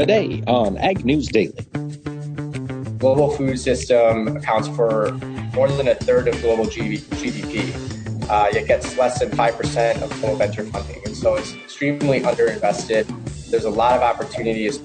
today on Ag News Daily. Global food system accounts for more than a third of global GDP, uh, yet gets less than 5% of global venture funding. And so it's extremely underinvested. There's a lot of opportunities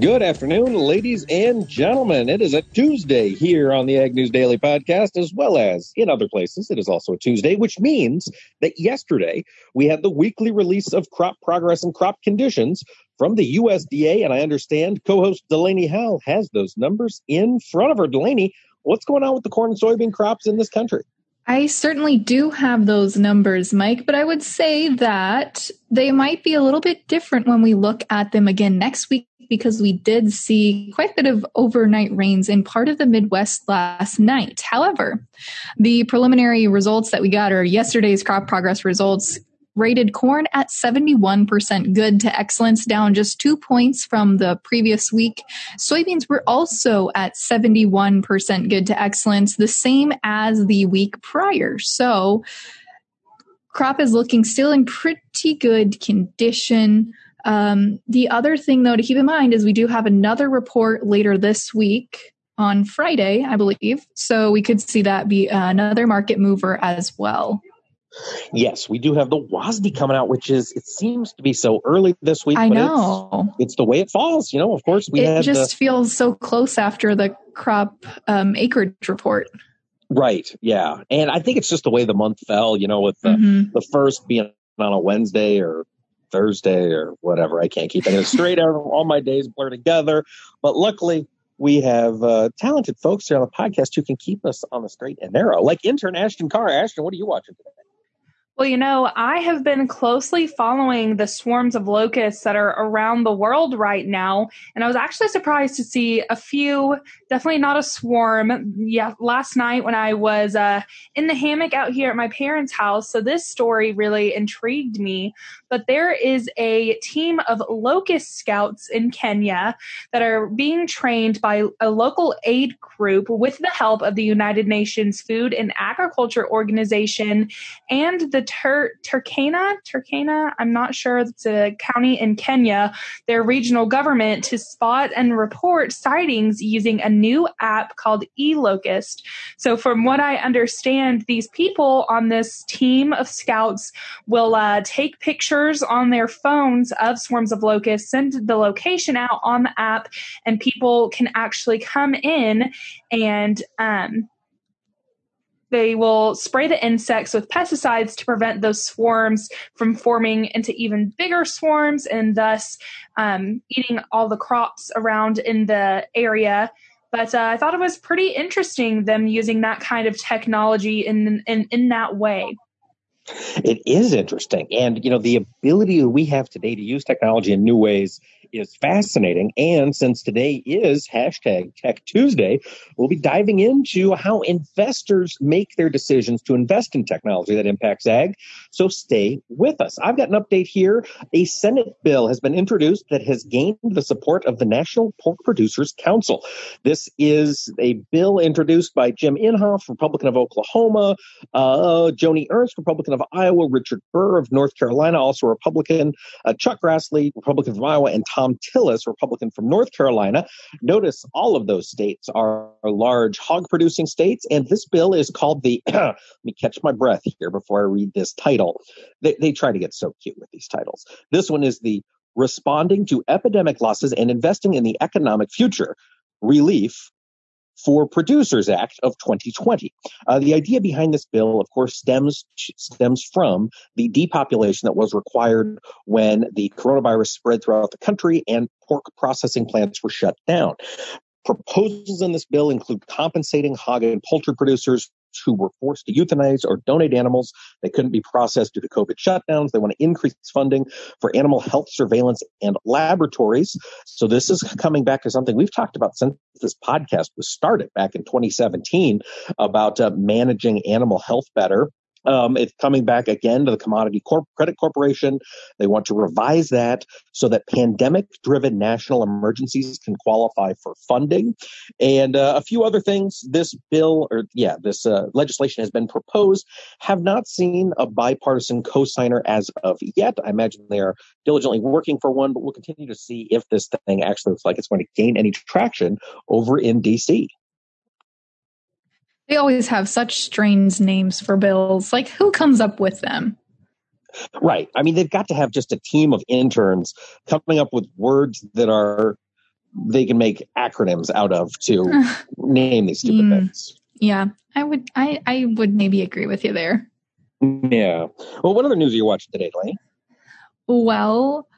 Good afternoon, ladies and gentlemen. It is a Tuesday here on the Ag News Daily podcast, as well as in other places. It is also a Tuesday, which means that yesterday we had the weekly release of crop progress and crop conditions from the USDA. And I understand co host Delaney Howell has those numbers in front of her. Delaney, what's going on with the corn and soybean crops in this country? I certainly do have those numbers, Mike, but I would say that they might be a little bit different when we look at them again next week because we did see quite a bit of overnight rains in part of the Midwest last night. However, the preliminary results that we got are yesterday's crop progress results rated corn at 71% good to excellence, down just two points from the previous week. Soybeans were also at 71% good to excellence, the same as the week prior. So, crop is looking still in pretty good condition. Um, the other thing, though, to keep in mind is we do have another report later this week on Friday, I believe. So we could see that be another market mover as well. Yes, we do have the WASDE coming out, which is it seems to be so early this week. I know it's, it's, the way it falls. You know, of course, we it just the, feels so close after the crop um, acreage report. Right. Yeah, and I think it's just the way the month fell. You know, with the mm-hmm. the first being on a Wednesday or Thursday or whatever. I can't keep it straight. All my days blur together. But luckily, we have uh, talented folks here on the podcast who can keep us on the straight and narrow, like intern Ashton Carr. Ashton, what are you watching today? Well, you know, I have been closely following the swarms of locusts that are around the world right now. And I was actually surprised to see a few, definitely not a swarm. Yeah, last night when I was uh, in the hammock out here at my parents' house. So this story really intrigued me. But there is a team of locust scouts in Kenya that are being trained by a local aid group with the help of the United Nations Food and Agriculture Organization and the Tur- Turkana, Turkana, I'm not sure, it's a county in Kenya, their regional government to spot and report sightings using a new app called eLocust. So, from what I understand, these people on this team of scouts will uh, take pictures on their phones of swarms of locusts, send the location out on the app, and people can actually come in and um, they will spray the insects with pesticides to prevent those swarms from forming into even bigger swarms and thus um, eating all the crops around in the area. But uh, I thought it was pretty interesting them using that kind of technology in in, in that way. It is interesting. And, you know, the ability we have today to use technology in new ways is fascinating. And since today is hashtag Tech Tuesday, we'll be diving into how investors make their decisions to invest in technology that impacts ag. So stay with us. I've got an update here. A Senate bill has been introduced that has gained the support of the National Pork Producers Council. This is a bill introduced by Jim Inhofe, Republican of Oklahoma, uh, Joni Ernst, Republican of Iowa, Richard Burr of North Carolina, also Republican, uh, Chuck Grassley, Republican from Iowa, and Thom Tillis, Republican from North Carolina. Notice all of those states are large hog producing states, and this bill is called the, let me catch my breath here before I read this title. They, they try to get so cute with these titles. This one is the Responding to Epidemic Losses and Investing in the Economic Future Relief for Producers Act of 2020. Uh, the idea behind this bill, of course, stems stems from the depopulation that was required when the coronavirus spread throughout the country and pork processing plants were shut down. Proposals in this bill include compensating hog and poultry producers who were forced to euthanize or donate animals. They couldn't be processed due to COVID shutdowns. They want to increase funding for animal health surveillance and laboratories. So this is coming back to something we've talked about since this podcast was started back in 2017 about uh, managing animal health better Um, it's coming back again to the Commodity Corp- Credit Corporation. They want to revise that so that pandemic driven national emergencies can qualify for funding. And uh, a few other things. This bill, or yeah, this uh, legislation has been proposed, have not seen a bipartisan co signer as of yet. I imagine they are diligently working for one, but we'll continue to see if this thing actually looks like it's going to gain any traction over in DC. They always have such strange names for bills. Like, who comes up with them? Right. I mean, they've got to have just a team of interns coming up with words that are they can make acronyms out of to name these stupid mm, things. Yeah, I would. I I would maybe agree with you there. Yeah. Well, what other news are you watching today, Delaney? Well,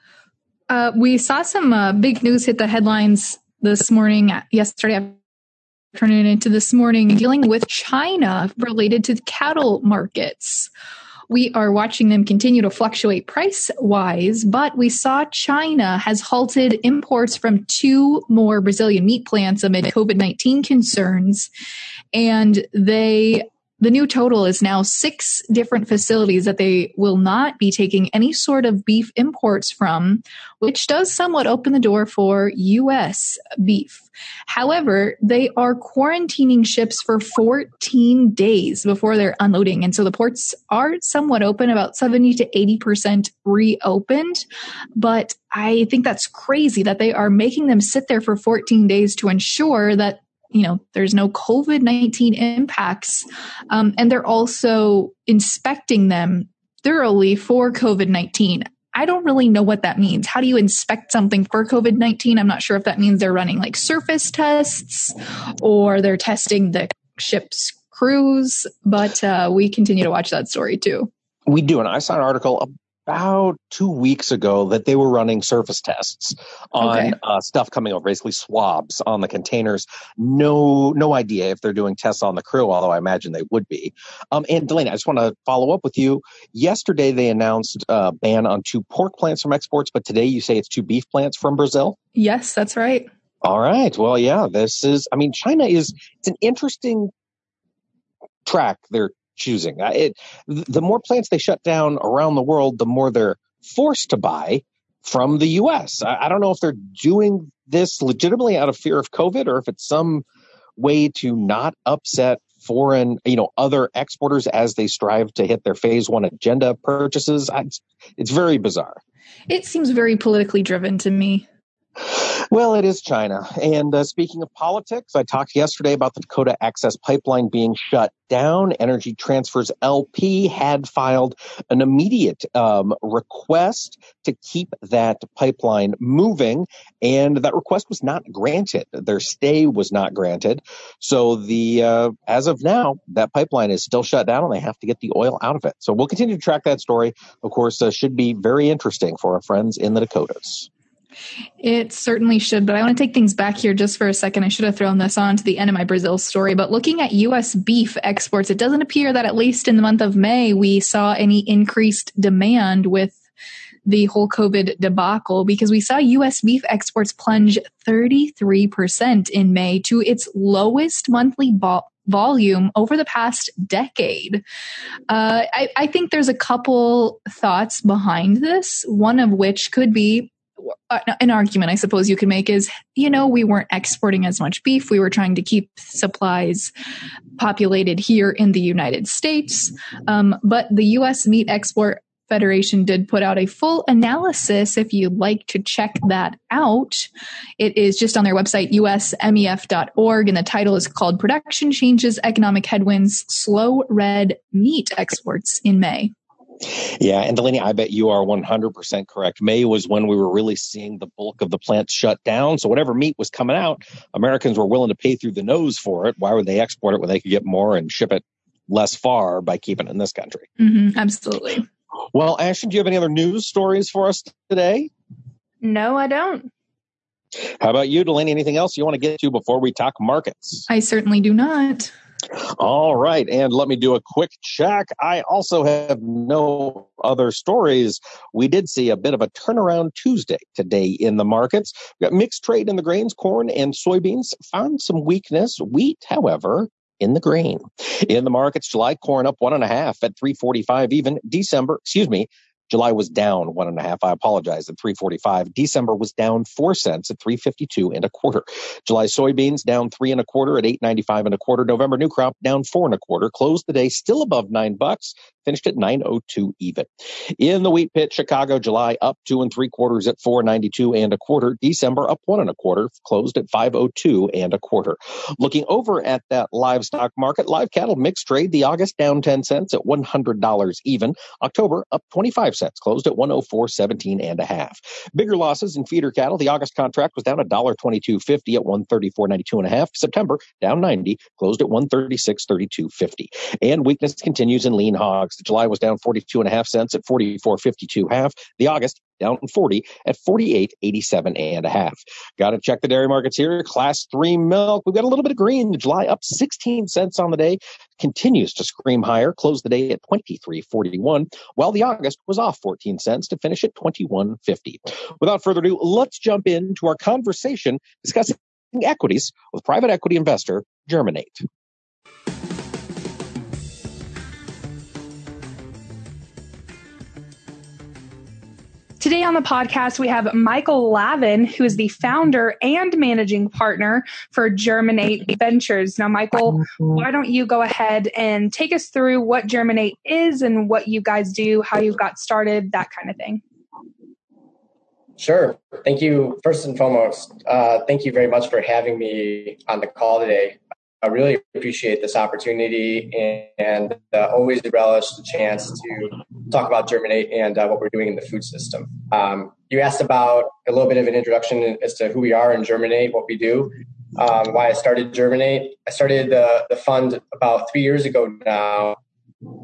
uh, we saw some uh, big news hit the headlines this morning, yesterday afternoon into this morning, dealing with China related to the cattle markets. We are watching them continue to fluctuate price wise, but we saw China has halted imports from two more Brazilian meat plants amid COVID 19 concerns. And they the new total is now six different facilities that they will not be taking any sort of beef imports from, which does somewhat open the door for U.S. beef. However, they are quarantining ships for 14 days before they're unloading. And so the ports are somewhat open, about 70 to 80% reopened. But I think that's crazy that they are making them sit there for 14 days to ensure that you know there's no covid-19 impacts um, and they're also inspecting them thoroughly for covid-19 i don't really know what that means. How do you inspect something for covid-19 i'm not sure if that means they're running like surface tests or they're testing the ship's crews but uh, we continue to watch that story too. We do and i saw an article about two weeks ago that they were running surface tests on okay. uh, stuff coming over, basically swabs on the containers. No, no idea if they're doing tests on the crew, although I imagine they would be. Um, and Delaney, I just want to follow up with you. Yesterday they announced a ban on two pork plants from exports, but today you say it's two beef plants from Brazil. Yes, that's right. All right. Well, yeah, this is. I mean, China is. It's an interesting track they're choosing. Uh, it, the more plants they shut down around the world, the more they're forced to buy from the U.S. I, I don't know if they're doing this legitimately out of fear of COVID or if it's some way to not upset foreign, you know, other exporters as they strive to hit their phase one agenda purchases. It's, it's very bizarre. It seems very politically driven to me. Well, it is China. And uh, speaking of politics, I talked yesterday about the Dakota Access Pipeline being shut down. Energy Transfers LP had filed an immediate um, request to keep that pipeline moving, and that request was not granted. Their stay was not granted. So the uh, as of now, that pipeline is still shut down, and they have to get the oil out of it. So we'll continue to track that story. Of course, uh, should be very interesting for our friends in the Dakotas. It certainly should, but I want to take things back here just for a second. I should have thrown this on to the end of my Brazil story, but looking at U.S. beef exports, it doesn't appear that at least in the month of May, we saw any increased demand with the whole COVID debacle because we saw U.S. beef exports plunge 33% in May to its lowest monthly vol- volume over the past decade. Uh, I, I think there's a couple thoughts behind this, one of which could be an argument I suppose you could make is, you know, we weren't exporting as much beef. We were trying to keep supplies populated here in the United States. Um, but the U.S. Meat Export Federation did put out a full analysis if you'd like to check that out. It is just on their website, usmef.org, and the title is called Production Changes, Economic Headwinds, Slow Red Meat Exports in May. Yeah, and Delaney, I bet you are 100% correct. May was when we were really seeing the bulk of the plants shut down. So whatever meat was coming out, Americans were willing to pay through the nose for it. Why would they export it when they could get more and ship it less far by keeping it in this country? Mm-hmm, absolutely. Well, Ashton, do you have any other news stories for us today? No, I don't. How about you, Delaney? Anything else you want to get to before we talk markets? I certainly do not. All right. And let me do a quick check. I also have no other stories. We did see a bit of a turnaround Tuesday today in the markets. We got mixed trade in the grains, corn and soybeans, found some weakness. Wheat, however, in the green. In the markets, July corn up one and a half at 345 even. December, excuse me, July was down one and a half. I apologize at 345. December was down four cents at 352 and a quarter. July soybeans down three and a quarter at 895 and a quarter. November new crop down four and a quarter. Closed the day still above nine bucks. Finished at 902 even. In the wheat pit, Chicago, July up two and three quarters at 492 and a quarter. December up one and a quarter. Closed at 502 and a quarter. Looking over at that livestock market, live cattle mixed trade. The August down 10 cents at $100 even. October up 25 cents, closed at 104.17 and a half. Bigger losses in feeder cattle. The August contract was down $1.2250 at 134.92 and a half. September down 90, closed at 136.3250. And weakness continues in lean hogs. July was down 42 and a half cents at 44.52 half. The August down 40 at 48.87 and a half. Got to check the dairy markets here. Class three milk. We've got a little bit of green. The July up 16 cents on the day. Continues to scream higher. Closed the day at 23.41, while the August was off 14 cents to finish at 21.50. Without further ado, let's jump into our conversation discussing equities with private equity investor Germinate. Today on the podcast, we have Michael Lavin, who is the founder and managing partner for Germinate Ventures. Now, Michael, why don't you go ahead and take us through what Germinate is and what you guys do, how you got started, that kind of thing? Sure. Thank you. First and foremost, uh, thank you very much for having me on the call today. I really appreciate this opportunity and, and uh, always relish the chance to talk about Germinate and uh, what we're doing in the food system. Um, you asked about a little bit of an introduction as to who we are in Germinate, what we do, um, why I started Germinate. I started the, the fund about three years ago now,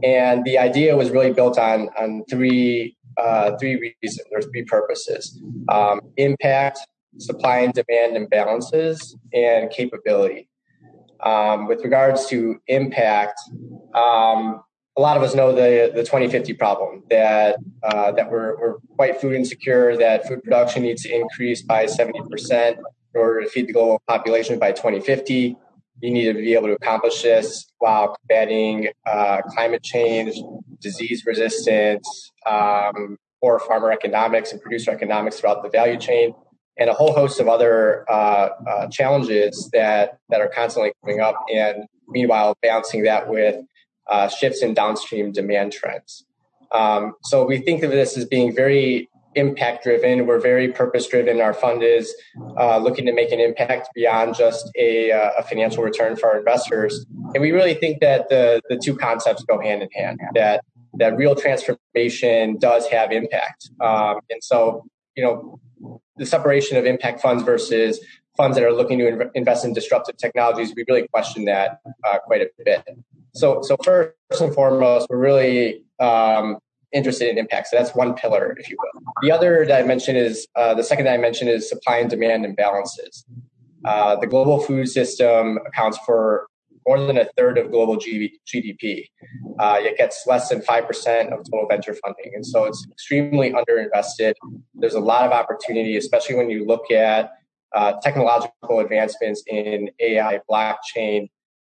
and the idea was really built on on three uh, three reasons or three purposes: um, impact, supply and demand imbalances, and capability. Um, with regards to impact, um, a lot of us know the the 2050 problem that uh, that we're, we're quite food insecure, that food production needs to increase by 70 percent in order to feed the global population by 2050. You need to be able to accomplish this while combating uh, climate change, disease resistance, um, poor farmer economics and producer economics throughout the value chain and a whole host of other uh, uh, challenges that that are constantly coming up. And meanwhile, balancing that with uh, shifts in downstream demand trends. Um, so we think of this as being very impact driven. We're very purpose driven. Our fund is uh, looking to make an impact beyond just a, uh, a, financial return for our investors. And we really think that the the two concepts go hand in hand. That that real transformation does have impact. Um, and so you know the separation of impact funds versus funds that are looking to invest in disruptive technologies, we really question that uh, quite a bit. So, so first and foremost, we're really um, interested in impact. So that's one pillar, if you will. The other dimension is uh, the second dimension is supply and demand imbalances. Uh, the global food system accounts for more than a third of global GDP. Uh, it gets less than 5% of total venture funding. And so it's extremely underinvested. There's a lot of opportunity, especially when you look at uh, technological advancements in AI, blockchain,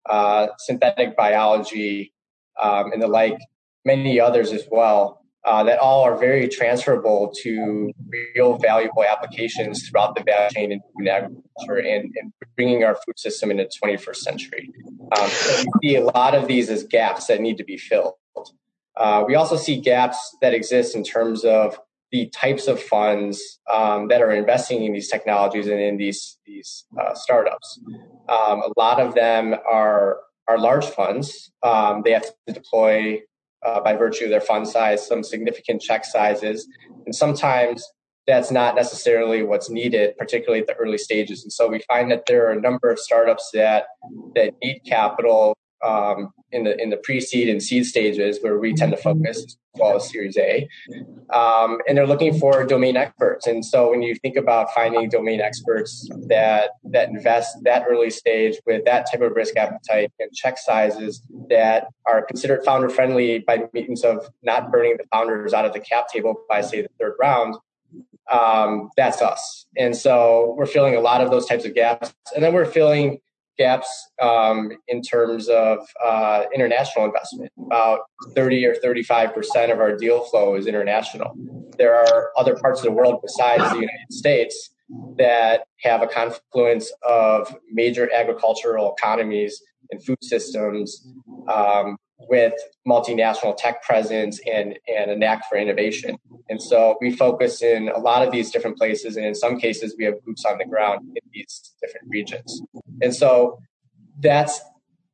uh, synthetic biology, um, and the like, many others as well uh, that all are very transferable to real valuable applications throughout the value chain in food agriculture and, and, bringing our food system into the 21st century. Um, so we see a lot of these as gaps that need to be filled. Uh, we also see gaps that exist in terms of the types of funds um, that are investing in these technologies and in these these uh, startups. Um, a lot of them are are large funds. Um, they have to deploy uh, by virtue of their fund size, some significant check sizes. And sometimes that's not necessarily what's needed, particularly at the early stages. And so we find that there are a number of startups that that need capital um, in the in the pre-seed and seed stages where we tend to focus as well as Series A, um, and they're looking for domain experts. And so when you think about finding domain experts that that invest that early stage with that type of risk appetite and check sizes that are considered founder friendly by means of not burning the founders out of the cap table by say the third round. Um, that's us. And so we're filling a lot of those types of gaps. And then we're filling gaps um, in terms of uh, international investment. About 30 or 35 percent of our deal flow is international. There are other parts of the world besides the United States that have a confluence of major agricultural economies and food systems um, with multinational tech presence and, and a knack for innovation. And so we focus in a lot of these different places, and in some cases, we have boots on the ground in these different regions. And so that's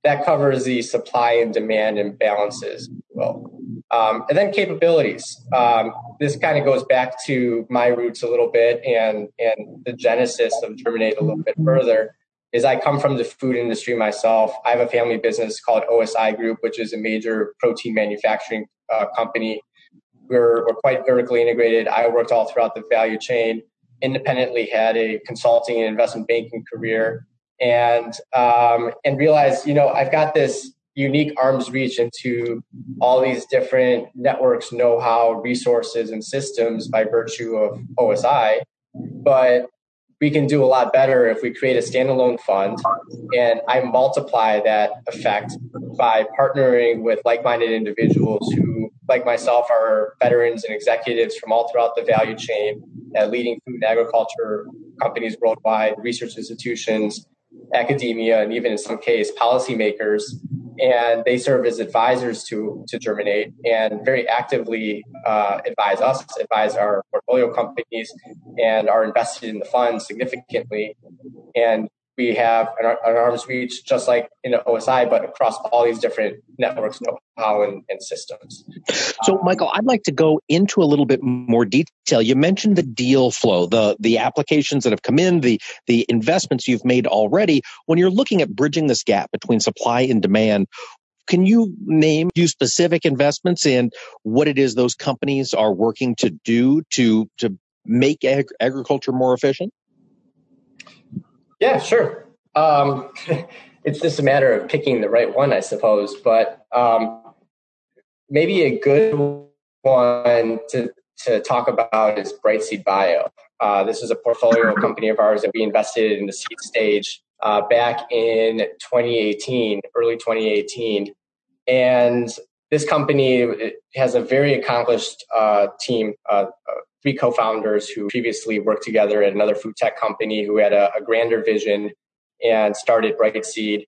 that covers the supply and demand imbalances. Well, um, and then capabilities. Um, this kind of goes back to my roots a little bit, and and the genesis of Germinate a little bit further is I come from the food industry myself. I have a family business called OSI Group, which is a major protein manufacturing uh, company. We're, we're quite vertically integrated. I worked all throughout the value chain, independently had a consulting and investment banking career, and um, and realized, you know, I've got this unique arms reach into all these different networks, know-how, resources, and systems by virtue of OSI. But we can do a lot better if we create a standalone fund. And I multiply that effect by partnering with like minded individuals who, like myself, are veterans and executives from all throughout the value chain at leading food and agriculture companies worldwide, research institutions, academia, and even in some case, policymakers and they serve as advisors to to Germinate and very actively uh, advise us, advise our portfolio companies, and are invested in the fund significantly. And we have an, an arm's reach, just like in the OSI, but across all these different networks, know-how, and, and systems. So, um, Michael, I'd like to go into a little bit more detail. You mentioned the deal flow, the the applications that have come in, the the investments you've made already. When you're looking at bridging this gap between supply and demand, can you name few specific investments and what it is those companies are working to do to to make ag- agriculture more efficient? Yeah, sure. Um, it's just a matter of picking the right one, I suppose. But um, maybe a good one to to talk about is Brightseed Bio. Uh, this is a portfolio company of ours that we invested in the seed stage uh, back in 2018, early 2018, and this company has a very accomplished uh, team, uh, uh, three co-founders who previously worked together at another food tech company who had a, a grander vision and started Brightseed,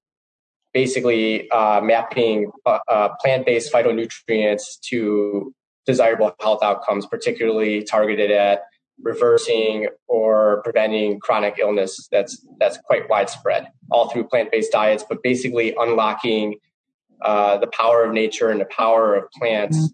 basically uh, mapping uh, uh, plant-based phytonutrients to desirable health outcomes, particularly targeted at reversing or preventing chronic illness that's that's quite widespread, all through plant-based diets, but basically unlocking uh, the power of nature and the power of plants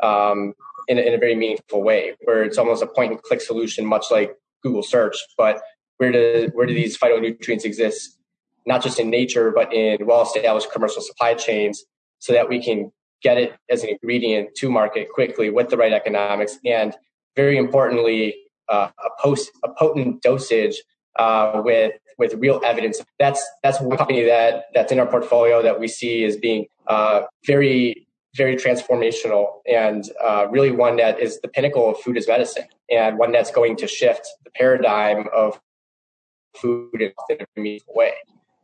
um, in, a, in a very meaningful way, where it's almost a point and click solution, much like Google search. But where do where do these phytonutrients exist? Not just in nature, but in well established commercial supply chains, so that we can get it as an ingredient to market quickly with the right economics, and very importantly, uh, a post a potent dosage uh, with with real evidence. That's that's one company that that's in our portfolio that we see as being uh, very very transformational and uh, really one that is the pinnacle of food as medicine and one that's going to shift the paradigm of food in a meaningful way.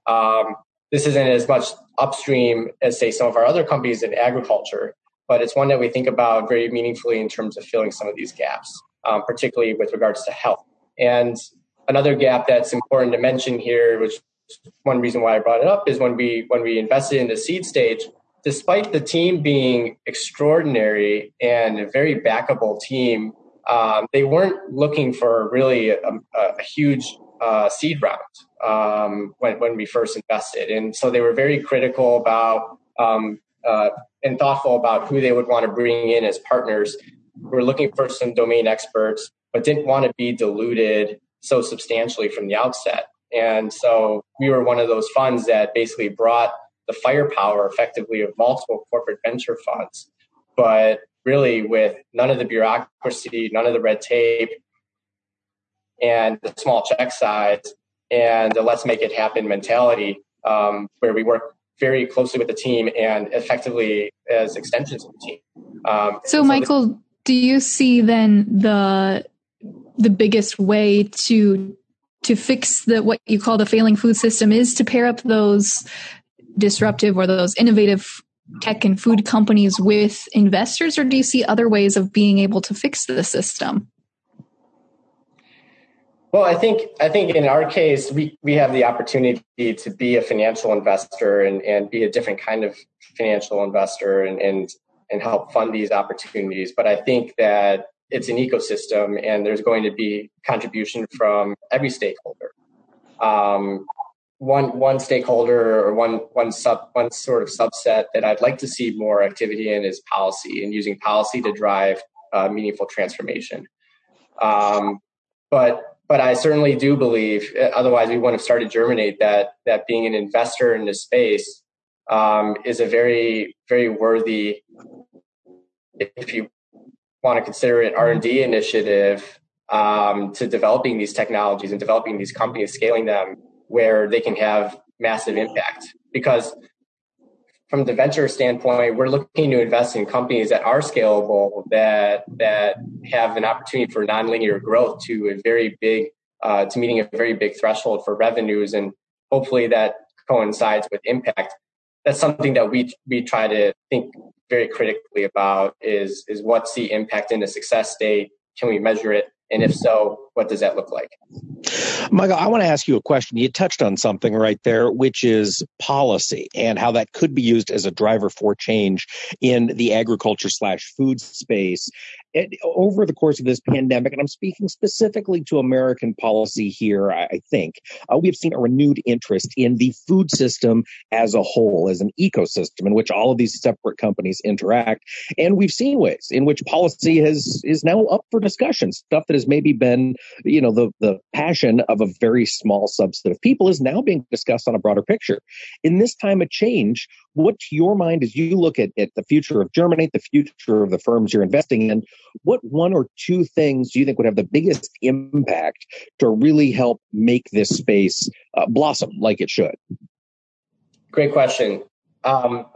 Um, this isn't as much upstream as say some of our other companies in agriculture, but it's one that we think about very meaningfully in terms of filling some of these gaps, um, particularly with regards to health. And another gap that's important to mention here, which one reason why I brought it up is when we when we invested in the seed stage, despite the team being extraordinary and a very backable team, um, they weren't looking for really a, a huge uh, seed round um, when when we first invested, and so they were very critical about um, uh, and thoughtful about who they would want to bring in as partners. We were looking for some domain experts, but didn't want to be diluted so substantially from the outset. And so we were one of those funds that basically brought the firepower effectively of multiple corporate venture funds, but really with none of the bureaucracy, none of the red tape, and the small check size, and the let's make it happen mentality, um, where we work very closely with the team and effectively as extensions of the team. Um, so, so, Michael, the- do you see then the the biggest way to to fix the what you call the failing food system is to pair up those disruptive or those innovative tech and food companies with investors, or do you see other ways of being able to fix the system? Well, I think I think in our case, we, we have the opportunity to be a financial investor and, and be a different kind of financial investor and, and and help fund these opportunities. But I think that it's an ecosystem and there's going to be contribution from every stakeholder. Um, one one stakeholder or one one sub one sort of subset that I'd like to see more activity in is policy and using policy to drive uh, meaningful transformation. Um, but but I certainly do believe, uh, otherwise we wouldn't have started Germinate, that that being an investor in this space um, is a very very worthy, if you want to consider it, R and D initiative um, to developing these technologies and developing these companies, scaling them where they can have massive impact. Because from the venture standpoint, we're looking to invest in companies that are scalable, that that have an opportunity for nonlinear growth to a very big, uh, to meeting a very big threshold for revenues, and hopefully that coincides with impact. That's something that we we try to think very critically about is is what's the impact in the success state? Can we measure it? And if so, what does that look like? Michael, I want to ask you a question. You touched on something right there, which is policy and how that could be used as a driver for change in the agriculture slash food space over the course of this pandemic, and I'm speaking specifically to American policy here, I think, uh, we have seen a renewed interest in the food system as a whole, as an ecosystem in which all of these separate companies interact. And we've seen ways in which policy has is now up for discussion. Stuff that has maybe been, you know, the, the passion of a very small subset of people is now being discussed on a broader picture. In this time of change, what to your mind as you look at, at the future of Germinate, the future of the firms you're investing in? What one or two things do you think would have the biggest impact to really help make this space uh, blossom like it should? Great question. Um,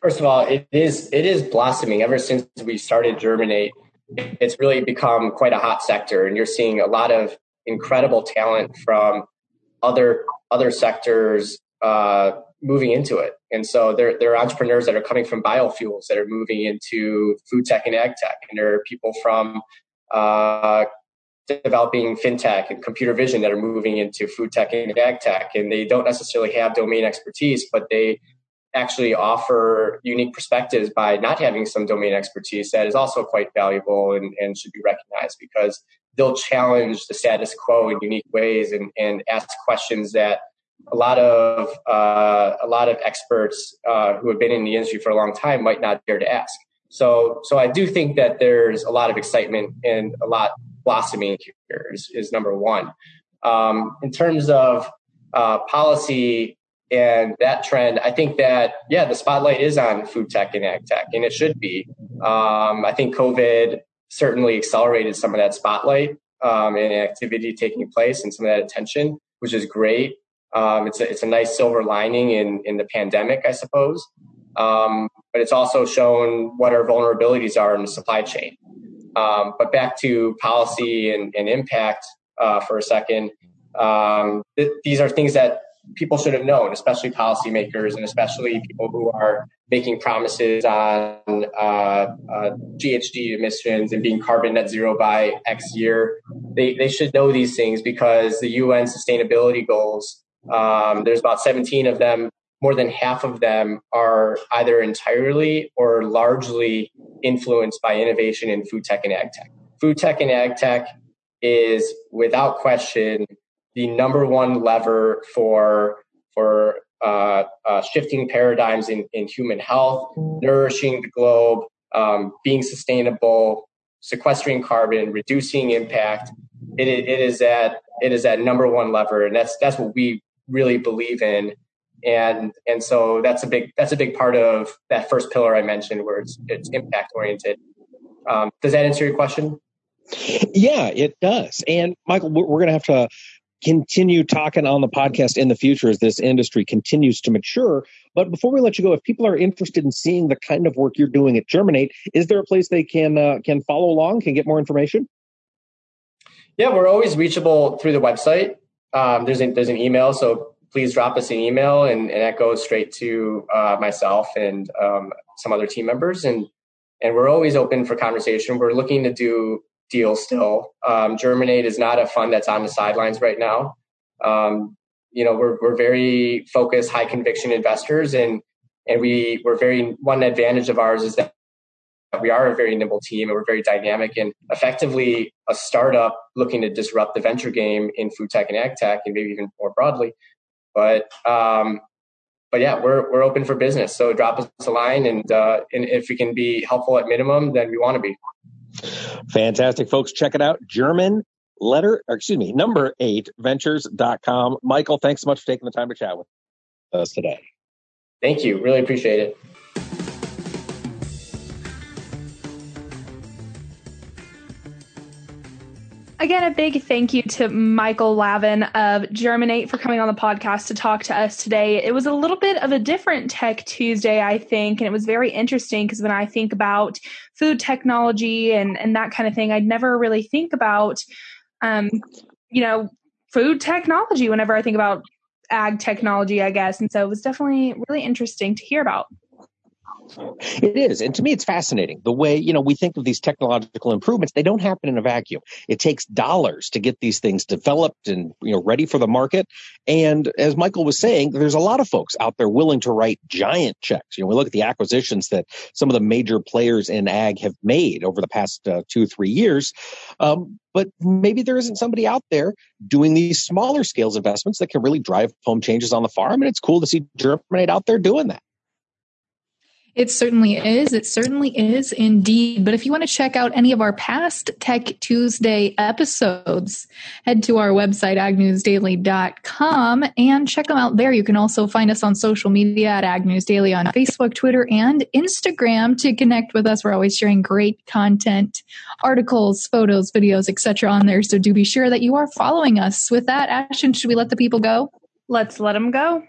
first of all, it is it is blossoming ever since we started Germinate. It's really become quite a hot sector, and you're seeing a lot of incredible talent from other other sectors uh, moving into it. And so there, there are entrepreneurs that are coming from biofuels that are moving into food tech and ag tech. And there are people from uh, developing fintech and computer vision that are moving into food tech and ag tech. And they don't necessarily have domain expertise, but they actually offer unique perspectives by not having some domain expertise that is also quite valuable and, and should be recognized because they'll challenge the status quo in unique ways and, and ask questions that a lot of uh, a lot of experts uh, who have been in the industry for a long time might not dare to ask. So, so I do think that there's a lot of excitement and a lot blossoming here is, is number one. Um, in terms of uh, policy and that trend, I think that yeah, the spotlight is on food tech and ag tech, and it should be. Um, I think COVID certainly accelerated some of that spotlight um, and activity taking place and some of that attention, which is great. Um, it's a, it's a nice silver lining in in the pandemic, I suppose. Um, but it's also shown what our vulnerabilities are in the supply chain. Um, but back to policy and, and impact uh, for a second. Um, th- these are things that people should have known, especially policymakers and especially people who are making promises on uh, uh, GHG emissions and being carbon net zero by X year. They, they should know these things because the UN sustainability goals um, there's about 17 of them. More than half of them are either entirely or largely influenced by innovation in food tech and ag tech. Food tech and ag tech is without question the number one lever for for uh, uh, shifting paradigms in, in human health, nourishing the globe, um, being sustainable, sequestering carbon, reducing impact. It, it is that it is that number one lever, and that's that's what we really believe in and and so that's a big that's a big part of that first pillar I mentioned, where it's it's impact oriented. Um, does that answer your question? Yeah, it does. And Michael, we're going to have to continue talking on the podcast in the future as this industry continues to mature. But before we let you go, if people are interested in seeing the kind of work you're doing at Germinate, is there a place they can uh, can follow along, can get more information? Yeah, we're always reachable through the website. Um, there's a, there's an email, so please drop us an email, and, and that goes straight to uh, myself and um, some other team members, and and we're always open for conversation. We're looking to do deals still. Um, Germinate is not a fund that's on the sidelines right now. Um, you know, we're we're very focused, high conviction investors, and and we we're very one advantage of ours is that we are a very nimble team and we're very dynamic and effectively a startup looking to disrupt the venture game in food tech and ag tech and maybe even more broadly. But um, but yeah, we're we're open for business. So drop us a line, and uh, and if we can be helpful at minimum, then we want to be. Fantastic, folks. Check it out. German letter, or excuse me, number eight ventures.com. Michael, thanks so much for taking the time to chat with us today. Thank you. Really appreciate it. Again, a big thank you to Michael Lavin of Germinate for coming on the podcast to talk to us today. It was a little bit of a different Tech Tuesday, I think, and it was very interesting because when I think about food technology and, and that kind of thing, I'd never really think about, um, you know, food technology whenever I think about ag technology, I guess. And so it was definitely really interesting to hear about. It is. And to me, it's fascinating the way, you know, we think of these technological improvements. They don't happen in a vacuum. It takes dollars to get these things developed and, you know, ready for the market. And as Michael was saying, there's a lot of folks out there willing to write giant checks. You know, we look at the acquisitions that some of the major players in ag have made over the past uh, two, three years. Um, but maybe there isn't somebody out there doing these smaller scales investments that can really drive home changes on the farm. And it's cool to see Germinate out there doing that. It certainly is. It certainly is indeed. But if you want to check out any of our past Tech Tuesday episodes, head to our website, agnewsdaily.com, and check them out there. You can also find us on social media at agnewsdaily on Facebook, Twitter, and Instagram to connect with us. We're always sharing great content, articles, photos, videos, etc. on there. So do be sure that you are following us. With that, Ashton, should we let the people go? Let's let them go.